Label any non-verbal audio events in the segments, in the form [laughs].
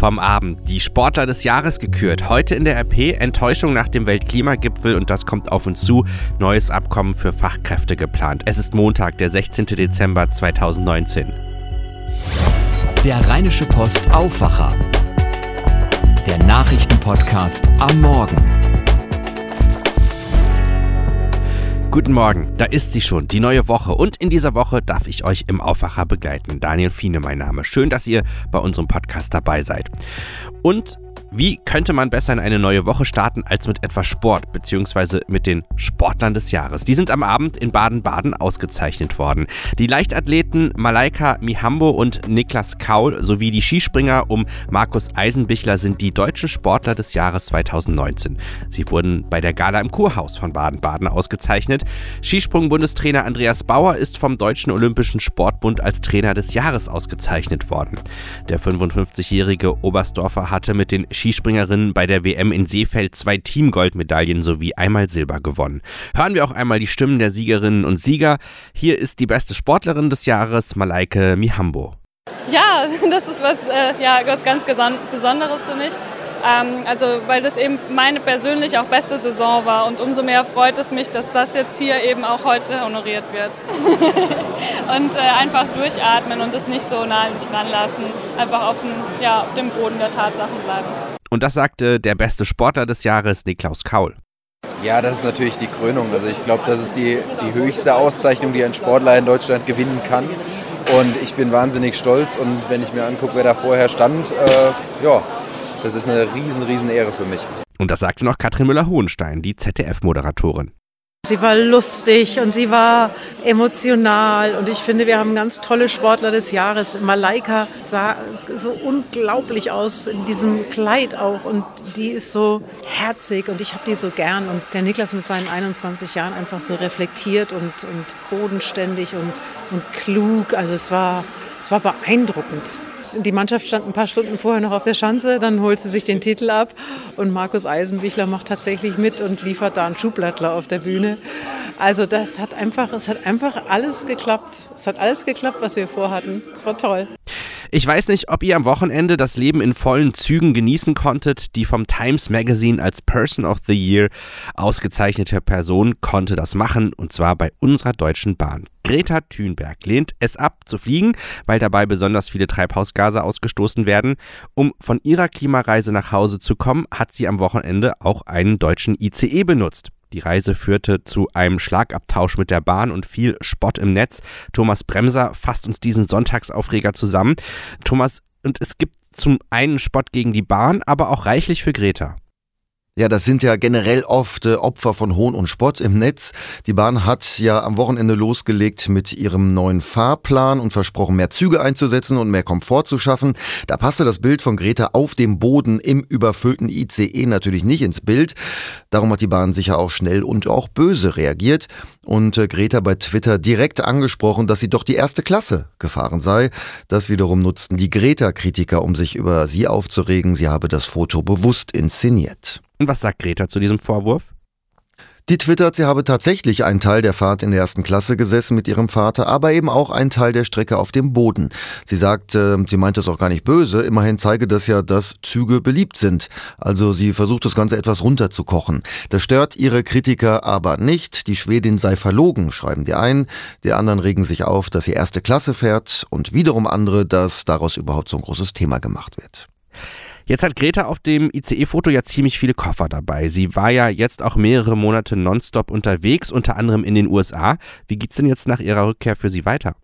vom Abend. Die Sportler des Jahres gekürt. Heute in der RP Enttäuschung nach dem Weltklimagipfel und das kommt auf uns zu. Neues Abkommen für Fachkräfte geplant. Es ist Montag, der 16. Dezember 2019. Der Rheinische Post Aufwacher. Der Nachrichtenpodcast am Morgen. Guten Morgen, da ist sie schon, die neue Woche. Und in dieser Woche darf ich euch im Aufwacher begleiten. Daniel Fiene, mein Name. Schön, dass ihr bei unserem Podcast dabei seid. Und wie könnte man besser in eine neue Woche starten als mit etwas Sport, beziehungsweise mit den Sportlern des Jahres? Die sind am Abend in Baden-Baden ausgezeichnet worden. Die Leichtathleten Malaika Mihambo und Niklas Kaul sowie die Skispringer um Markus Eisenbichler sind die deutschen Sportler des Jahres 2019. Sie wurden bei der Gala im Kurhaus von Baden-Baden ausgezeichnet. Skisprung-Bundestrainer Andreas Bauer ist vom Deutschen Olympischen Sportbund als Trainer des Jahres ausgezeichnet worden. Der 55-jährige Oberstdorfer hatte mit den Skispringerinnen bei der WM in Seefeld zwei Teamgoldmedaillen sowie einmal Silber gewonnen. Hören wir auch einmal die Stimmen der Siegerinnen und Sieger. Hier ist die beste Sportlerin des Jahres, Malaike Mihambo. Ja, [laughs] das ist was, äh, ja, was ganz Besonderes für mich. Ähm, also weil das eben meine persönlich auch beste Saison war und umso mehr freut es mich, dass das jetzt hier eben auch heute honoriert wird. [laughs] und äh, einfach durchatmen und es nicht so nah an sich ranlassen, einfach auf dem, ja, auf dem Boden der Tatsachen bleiben. Und das sagte der beste Sportler des Jahres, Niklaus Kaul. Ja, das ist natürlich die Krönung. Also ich glaube, das ist die, die höchste Auszeichnung, die ein Sportler in Deutschland gewinnen kann. Und ich bin wahnsinnig stolz. Und wenn ich mir angucke, wer da vorher stand, äh, ja, das ist eine riesen, riesen Ehre für mich. Und das sagte noch Katrin Müller-Hohenstein, die ZDF-Moderatorin. Sie war lustig und sie war emotional und ich finde, wir haben ganz tolle Sportler des Jahres. Malaika sah so unglaublich aus in diesem Kleid auch und die ist so herzig und ich habe die so gern und der Niklas mit seinen 21 Jahren einfach so reflektiert und, und bodenständig und, und klug. Also es war, es war beeindruckend. Die Mannschaft stand ein paar Stunden vorher noch auf der Schanze, dann holt sie sich den Titel ab und Markus Eisenbichler macht tatsächlich mit und liefert da einen Schublattler auf der Bühne. Also das hat einfach, es hat einfach alles geklappt. Es hat alles geklappt, was wir vorhatten. Es war toll. Ich weiß nicht, ob ihr am Wochenende das Leben in vollen Zügen genießen konntet. Die vom Times Magazine als Person of the Year ausgezeichnete Person konnte das machen und zwar bei unserer Deutschen Bahn. Greta Thunberg lehnt es ab zu fliegen, weil dabei besonders viele Treibhausgase ausgestoßen werden. Um von ihrer Klimareise nach Hause zu kommen, hat sie am Wochenende auch einen deutschen ICE benutzt. Die Reise führte zu einem Schlagabtausch mit der Bahn und viel Spott im Netz. Thomas Bremser fasst uns diesen Sonntagsaufreger zusammen. Thomas, und es gibt zum einen Spott gegen die Bahn, aber auch reichlich für Greta. Ja, das sind ja generell oft äh, Opfer von Hohn und Spott im Netz. Die Bahn hat ja am Wochenende losgelegt mit ihrem neuen Fahrplan und versprochen, mehr Züge einzusetzen und mehr Komfort zu schaffen. Da passte das Bild von Greta auf dem Boden im überfüllten ICE natürlich nicht ins Bild. Darum hat die Bahn sicher auch schnell und auch böse reagiert und äh, Greta bei Twitter direkt angesprochen, dass sie doch die erste Klasse gefahren sei. Das wiederum nutzten die Greta-Kritiker, um sich über sie aufzuregen. Sie habe das Foto bewusst inszeniert. Und was sagt Greta zu diesem Vorwurf? Die twittert, sie habe tatsächlich einen Teil der Fahrt in der ersten Klasse gesessen mit ihrem Vater, aber eben auch einen Teil der Strecke auf dem Boden. Sie sagt, äh, sie meint das auch gar nicht böse, immerhin zeige das ja, dass Züge beliebt sind. Also sie versucht das Ganze etwas runterzukochen. Das stört ihre Kritiker aber nicht. Die Schwedin sei verlogen, schreiben die einen. Die anderen regen sich auf, dass sie erste Klasse fährt und wiederum andere, dass daraus überhaupt so ein großes Thema gemacht wird. Jetzt hat Greta auf dem ICE-Foto ja ziemlich viele Koffer dabei. Sie war ja jetzt auch mehrere Monate nonstop unterwegs, unter anderem in den USA. Wie geht's denn jetzt nach ihrer Rückkehr für sie weiter?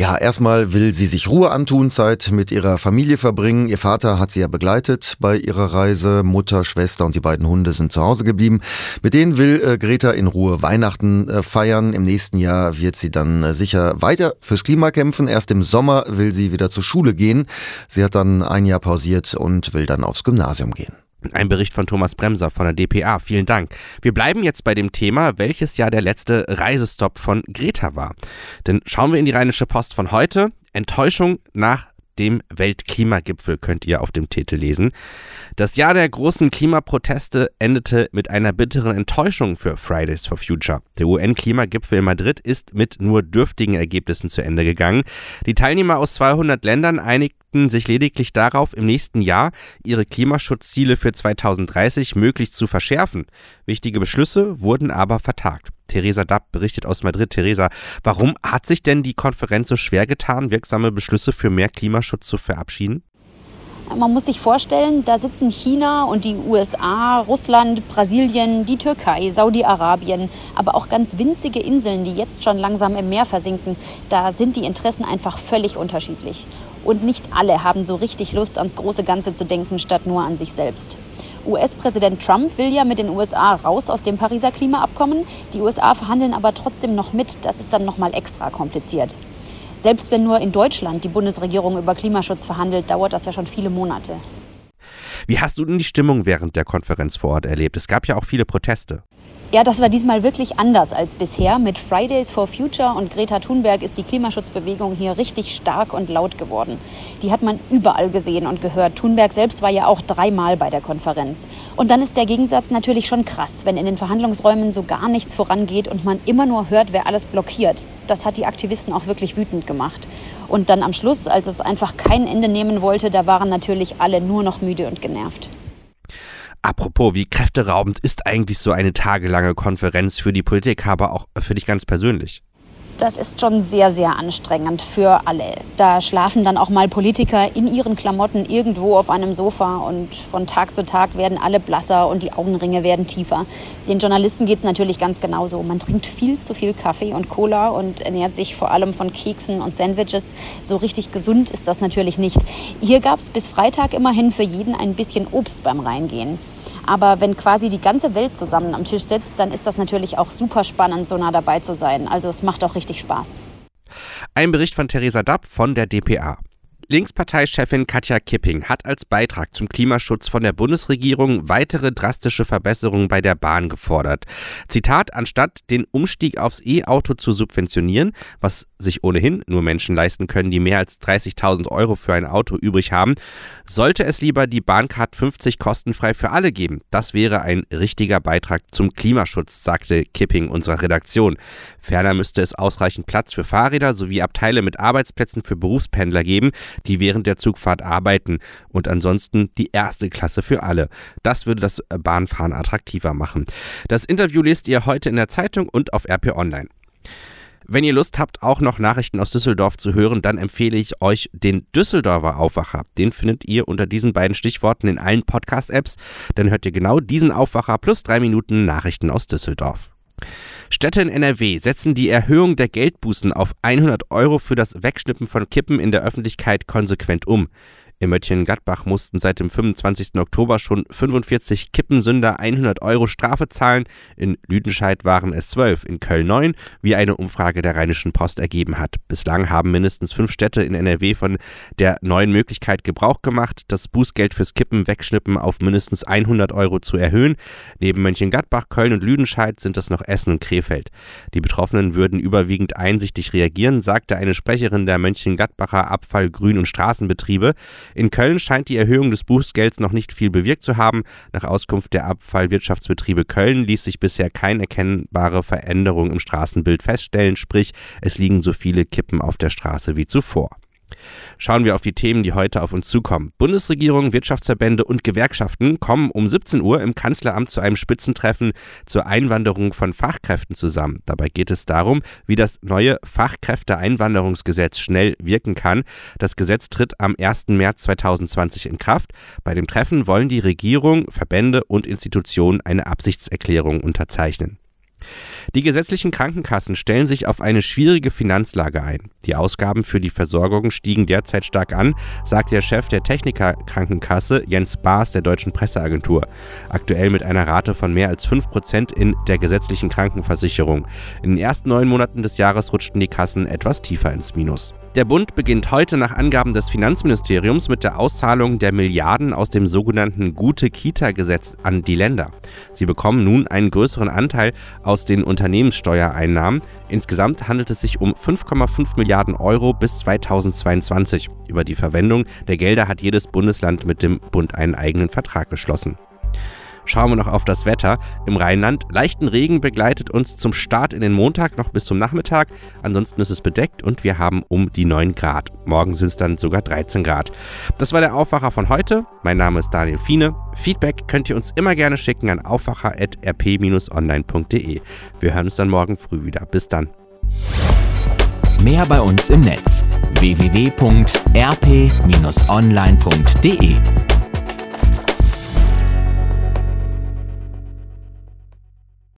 Ja, erstmal will sie sich Ruhe antun, Zeit mit ihrer Familie verbringen. Ihr Vater hat sie ja begleitet bei ihrer Reise. Mutter, Schwester und die beiden Hunde sind zu Hause geblieben. Mit denen will äh, Greta in Ruhe Weihnachten äh, feiern. Im nächsten Jahr wird sie dann äh, sicher weiter fürs Klima kämpfen. Erst im Sommer will sie wieder zur Schule gehen. Sie hat dann ein Jahr pausiert und will dann aufs Gymnasium gehen. Ein Bericht von Thomas Bremser von der DPA. Vielen Dank. Wir bleiben jetzt bei dem Thema, welches Jahr der letzte Reisestopp von Greta war. Denn schauen wir in die Rheinische Post von heute. Enttäuschung nach dem Weltklimagipfel, könnt ihr auf dem Titel lesen. Das Jahr der großen Klimaproteste endete mit einer bitteren Enttäuschung für Fridays for Future. Der UN-Klimagipfel in Madrid ist mit nur dürftigen Ergebnissen zu Ende gegangen. Die Teilnehmer aus 200 Ländern einigten sich lediglich darauf, im nächsten Jahr ihre Klimaschutzziele für 2030 möglichst zu verschärfen. Wichtige Beschlüsse wurden aber vertagt. Theresa Dapp berichtet aus Madrid. Theresa, warum hat sich denn die Konferenz so schwer getan, wirksame Beschlüsse für mehr Klimaschutz zu verabschieden? Man muss sich vorstellen, da sitzen China und die USA, Russland, Brasilien, die Türkei, Saudi-Arabien, aber auch ganz winzige Inseln, die jetzt schon langsam im Meer versinken. Da sind die Interessen einfach völlig unterschiedlich. Und nicht alle haben so richtig Lust, ans große Ganze zu denken, statt nur an sich selbst. US-Präsident Trump will ja mit den USA raus aus dem Pariser Klimaabkommen. Die USA verhandeln aber trotzdem noch mit. Das ist dann noch mal extra kompliziert. Selbst wenn nur in Deutschland die Bundesregierung über Klimaschutz verhandelt, dauert das ja schon viele Monate. Wie hast du denn die Stimmung während der Konferenz vor Ort erlebt? Es gab ja auch viele Proteste. Ja, das war diesmal wirklich anders als bisher. Mit Fridays for Future und Greta Thunberg ist die Klimaschutzbewegung hier richtig stark und laut geworden. Die hat man überall gesehen und gehört. Thunberg selbst war ja auch dreimal bei der Konferenz. Und dann ist der Gegensatz natürlich schon krass, wenn in den Verhandlungsräumen so gar nichts vorangeht und man immer nur hört, wer alles blockiert. Das hat die Aktivisten auch wirklich wütend gemacht. Und dann am Schluss, als es einfach kein Ende nehmen wollte, da waren natürlich alle nur noch müde und genervt. Apropos, wie kräfteraubend ist eigentlich so eine tagelange Konferenz für die Politik, aber auch für dich ganz persönlich? Das ist schon sehr, sehr anstrengend für alle. Da schlafen dann auch mal Politiker in ihren Klamotten irgendwo auf einem Sofa und von Tag zu Tag werden alle blasser und die Augenringe werden tiefer. Den Journalisten geht es natürlich ganz genauso. Man trinkt viel zu viel Kaffee und Cola und ernährt sich vor allem von Keksen und Sandwiches. So richtig gesund ist das natürlich nicht. Hier gab es bis Freitag immerhin für jeden ein bisschen Obst beim Reingehen. Aber wenn quasi die ganze Welt zusammen am Tisch sitzt, dann ist das natürlich auch super spannend, so nah dabei zu sein. Also es macht auch richtig Spaß. Ein Bericht von Theresa Dapp von der DPA. Linksparteichefin Katja Kipping hat als Beitrag zum Klimaschutz von der Bundesregierung weitere drastische Verbesserungen bei der Bahn gefordert. Zitat, anstatt den Umstieg aufs E-Auto zu subventionieren, was sich ohnehin nur Menschen leisten können, die mehr als 30.000 Euro für ein Auto übrig haben, sollte es lieber die Bahncard 50 kostenfrei für alle geben. Das wäre ein richtiger Beitrag zum Klimaschutz, sagte Kipping unserer Redaktion. Ferner müsste es ausreichend Platz für Fahrräder sowie Abteile mit Arbeitsplätzen für Berufspendler geben, die während der Zugfahrt arbeiten und ansonsten die erste Klasse für alle. Das würde das Bahnfahren attraktiver machen. Das Interview lest ihr heute in der Zeitung und auf RP Online. Wenn ihr Lust habt, auch noch Nachrichten aus Düsseldorf zu hören, dann empfehle ich euch den Düsseldorfer Aufwacher. Den findet ihr unter diesen beiden Stichworten in allen Podcast-Apps. Dann hört ihr genau diesen Aufwacher plus drei Minuten Nachrichten aus Düsseldorf. Städte in NRW setzen die Erhöhung der Geldbußen auf 100 Euro für das Wegschnippen von Kippen in der Öffentlichkeit konsequent um. In Mönchengladbach mussten seit dem 25. Oktober schon 45 Kippensünder 100 Euro Strafe zahlen. In Lüdenscheid waren es 12, in Köln 9, wie eine Umfrage der Rheinischen Post ergeben hat. Bislang haben mindestens fünf Städte in NRW von der neuen Möglichkeit Gebrauch gemacht, das Bußgeld fürs Kippen wegschnippen auf mindestens 100 Euro zu erhöhen. Neben Mönchengladbach, Köln und Lüdenscheid sind es noch Essen und Krefeld. Die Betroffenen würden überwiegend einsichtig reagieren, sagte eine Sprecherin der Mönchengladbacher Abfall-, Grün- und Straßenbetriebe. In Köln scheint die Erhöhung des Bußgelds noch nicht viel bewirkt zu haben. Nach Auskunft der Abfallwirtschaftsbetriebe Köln ließ sich bisher keine erkennbare Veränderung im Straßenbild feststellen, sprich es liegen so viele Kippen auf der Straße wie zuvor. Schauen wir auf die Themen, die heute auf uns zukommen. Bundesregierung, Wirtschaftsverbände und Gewerkschaften kommen um 17 Uhr im Kanzleramt zu einem Spitzentreffen zur Einwanderung von Fachkräften zusammen. Dabei geht es darum, wie das neue Fachkräfteeinwanderungsgesetz schnell wirken kann. Das Gesetz tritt am 1. März 2020 in Kraft. Bei dem Treffen wollen die Regierung, Verbände und Institutionen eine Absichtserklärung unterzeichnen. Die gesetzlichen Krankenkassen stellen sich auf eine schwierige Finanzlage ein. Die Ausgaben für die Versorgung stiegen derzeit stark an, sagt der Chef der Techniker Krankenkasse Jens Baas der Deutschen Presseagentur. Aktuell mit einer Rate von mehr als 5% in der gesetzlichen Krankenversicherung. In den ersten neun Monaten des Jahres rutschten die Kassen etwas tiefer ins Minus. Der Bund beginnt heute nach Angaben des Finanzministeriums mit der Auszahlung der Milliarden aus dem sogenannten Gute-Kita-Gesetz an die Länder. Sie bekommen nun einen größeren Anteil aus den Unternehmenssteuereinnahmen. Insgesamt handelt es sich um 5,5 Milliarden Euro bis 2022. Über die Verwendung der Gelder hat jedes Bundesland mit dem Bund einen eigenen Vertrag geschlossen. Schauen wir noch auf das Wetter. Im Rheinland leichten Regen begleitet uns zum Start in den Montag noch bis zum Nachmittag. Ansonsten ist es bedeckt und wir haben um die 9 Grad. Morgen sind es dann sogar 13 Grad. Das war der Aufwacher von heute. Mein Name ist Daniel Fiene. Feedback könnt ihr uns immer gerne schicken an aufwacher.rp-online.de. Wir hören uns dann morgen früh wieder. Bis dann. Mehr bei uns im Netz www.rp-online.de